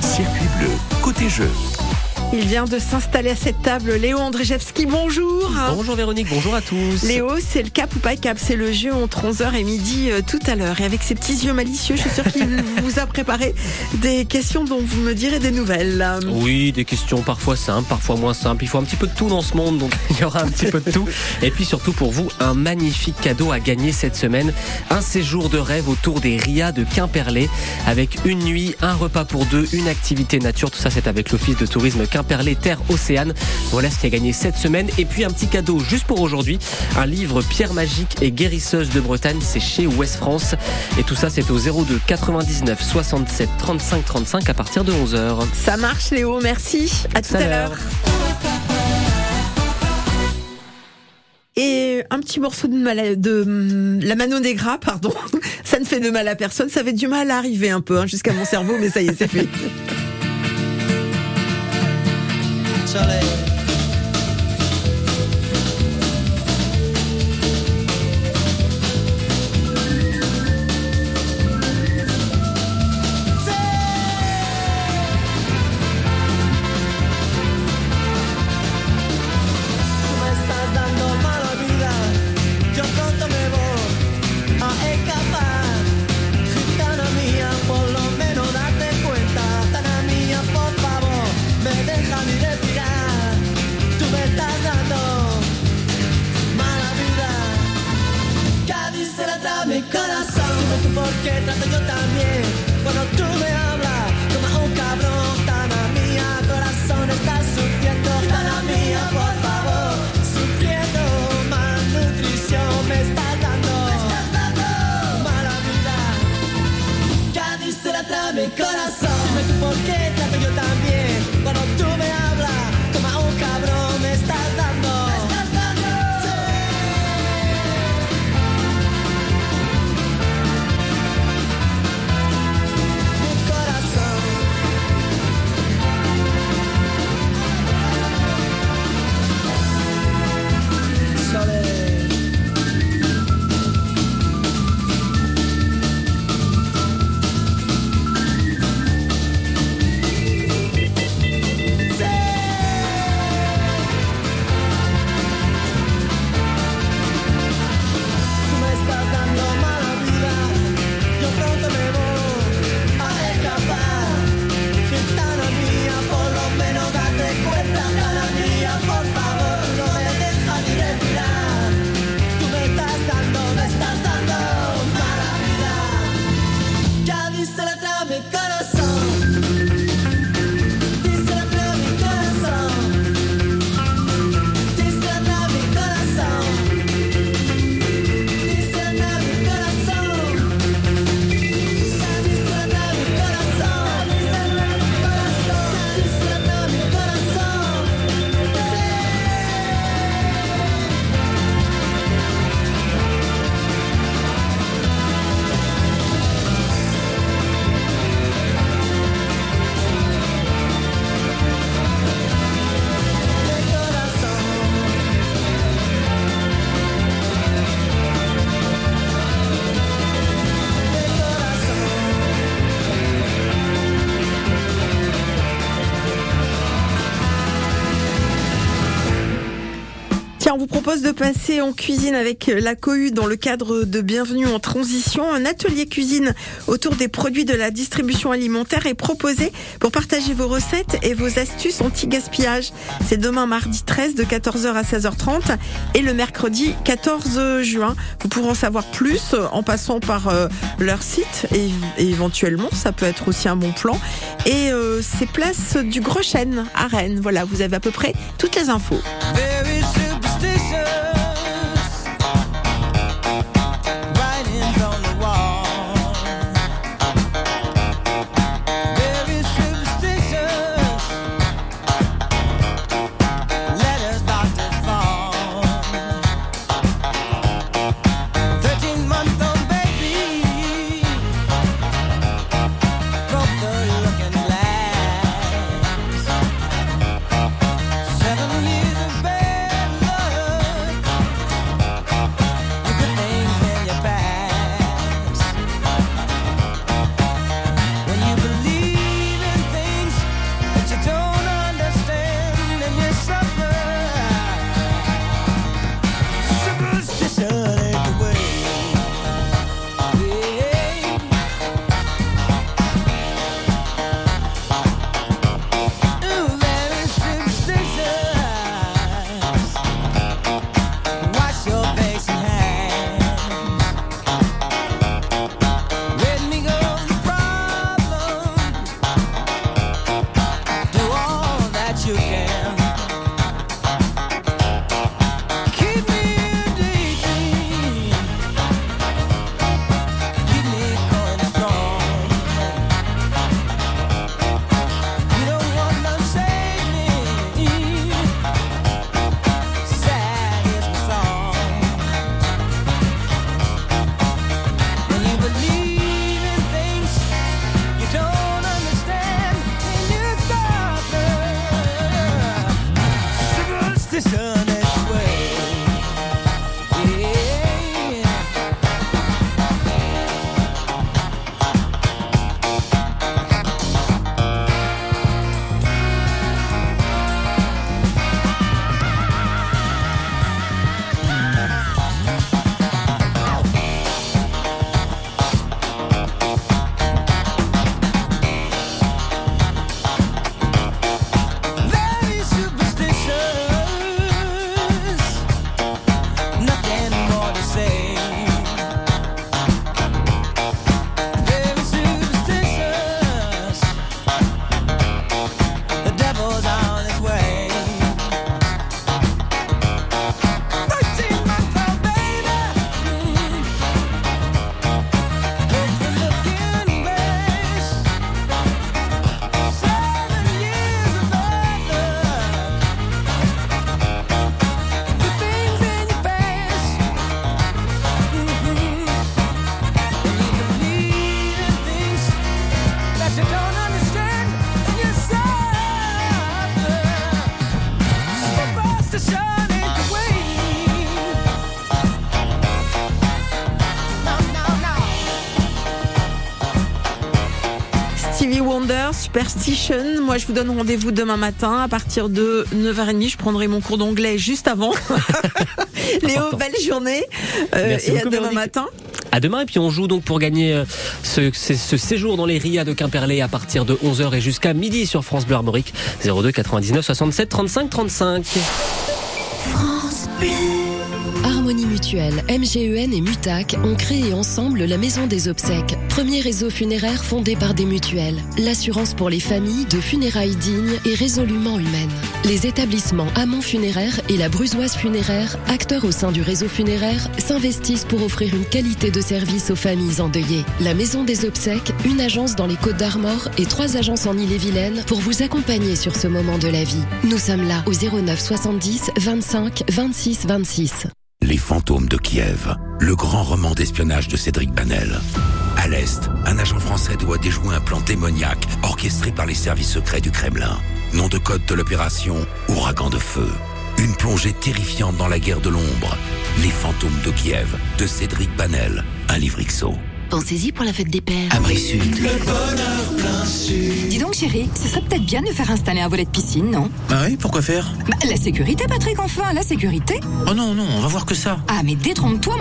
Circuit bleu, côté jeu. Il vient de s'installer à cette table, Léo Andrzejewski, bonjour. Bonjour Véronique, bonjour à tous. Léo, c'est le cap ou pas cap, c'est le jeu entre 11h et midi euh, tout à l'heure. Et avec ses petits yeux malicieux, je suis sûre qu'il <laughs> vous a préparé des questions dont vous me direz des nouvelles. Oui, des questions parfois simples, parfois moins simples. Il faut un petit peu de tout dans ce monde, donc il y aura un petit peu de tout. <laughs> Et puis surtout pour vous, un magnifique cadeau à gagner cette semaine. Un séjour de rêve autour des RIA de Quimperlé, avec une nuit, un repas pour deux, une activité nature. Tout ça, c'est avec l'Office de tourisme Quimperlé Terre Océane. Voilà ce qui a gagné cette semaine. Et puis un petit cadeau juste pour aujourd'hui, un livre Pierre magique et guérisseuse de Bretagne. C'est chez Ouest France. Et tout ça, c'est au 02 99 67 35 35 à partir de 11h. Ça marche Léo, merci. À tout à l'heure. Et un petit morceau de, mal- de la Mano Negra, pardon. <laughs> Ça ne fait de mal à personne. Ça fait du mal à arriver un peu hein, jusqu'à mon cerveau, mais ça y est, c'est fait. <laughs> Soleil. On vous propose de passer en cuisine avec la cohue dans le cadre de Bienvenue en transition. Un atelier cuisine autour des produits de la distribution alimentaire est proposé pour partager vos recettes et vos astuces anti-gaspillage. C'est demain mardi 13 de 14h à 16h30 et le mercredi 14 juin. Vous pourrez en savoir plus en passant par euh, leur site et, éventuellement ça peut être aussi un bon plan. Et euh, c'est place du Gros Chêne à Rennes. Voilà, vous avez à peu près toutes les infos. Superstition. Moi, je vous donne rendez-vous demain matin à partir de 9h30. Je prendrai mon cours d'anglais juste avant. <laughs> Léo, belle journée. Euh, et à demain Véronique. matin. À demain, et puis on joue donc pour gagner euh, ce, ce- ce séjour dans les RIA de Quimperlé à partir de 11h et jusqu'à midi sur France Bleu Armorique 02 99 67 35 35. France MGEN et Mutac ont créé ensemble la Maison des Obsèques, premier réseau funéraire fondé par des mutuelles. L'assurance pour les familles de funérailles dignes et résolument humaines. Les établissements Amont Funéraire et la Brusoise Funéraire, acteurs au sein du réseau funéraire, s'investissent pour offrir une qualité de service aux familles endeuillées. La Maison des Obsèques, une agence dans les Côtes d'Armor et trois agences en Ille-et-Vilaine pour vous accompagner sur ce moment de la vie. Nous sommes là au 09 70 25 26 26. Les fantômes de Kiev, le grand roman d'espionnage de Cédric Banel. À l'Est, un agent français doit déjouer un plan démoniaque orchestré par les services secrets du Kremlin. Nom de code de l'opération, Ouragan de feu. Une plongée terrifiante dans la guerre de l'ombre. Les fantômes de Kiev, de Cédric Banel, un livre XO. Pensez-y pour la fête des pères. Abri Sud. Le bonheur plein sud. Dis donc chérie, ce serait peut-être bien de faire installer un volet de piscine, non? Ah oui, pourquoi faire? Bah, La sécurité Patrick, enfin, la sécurité Oh non, non, on va voir que ça. Ah mais détrompe-toi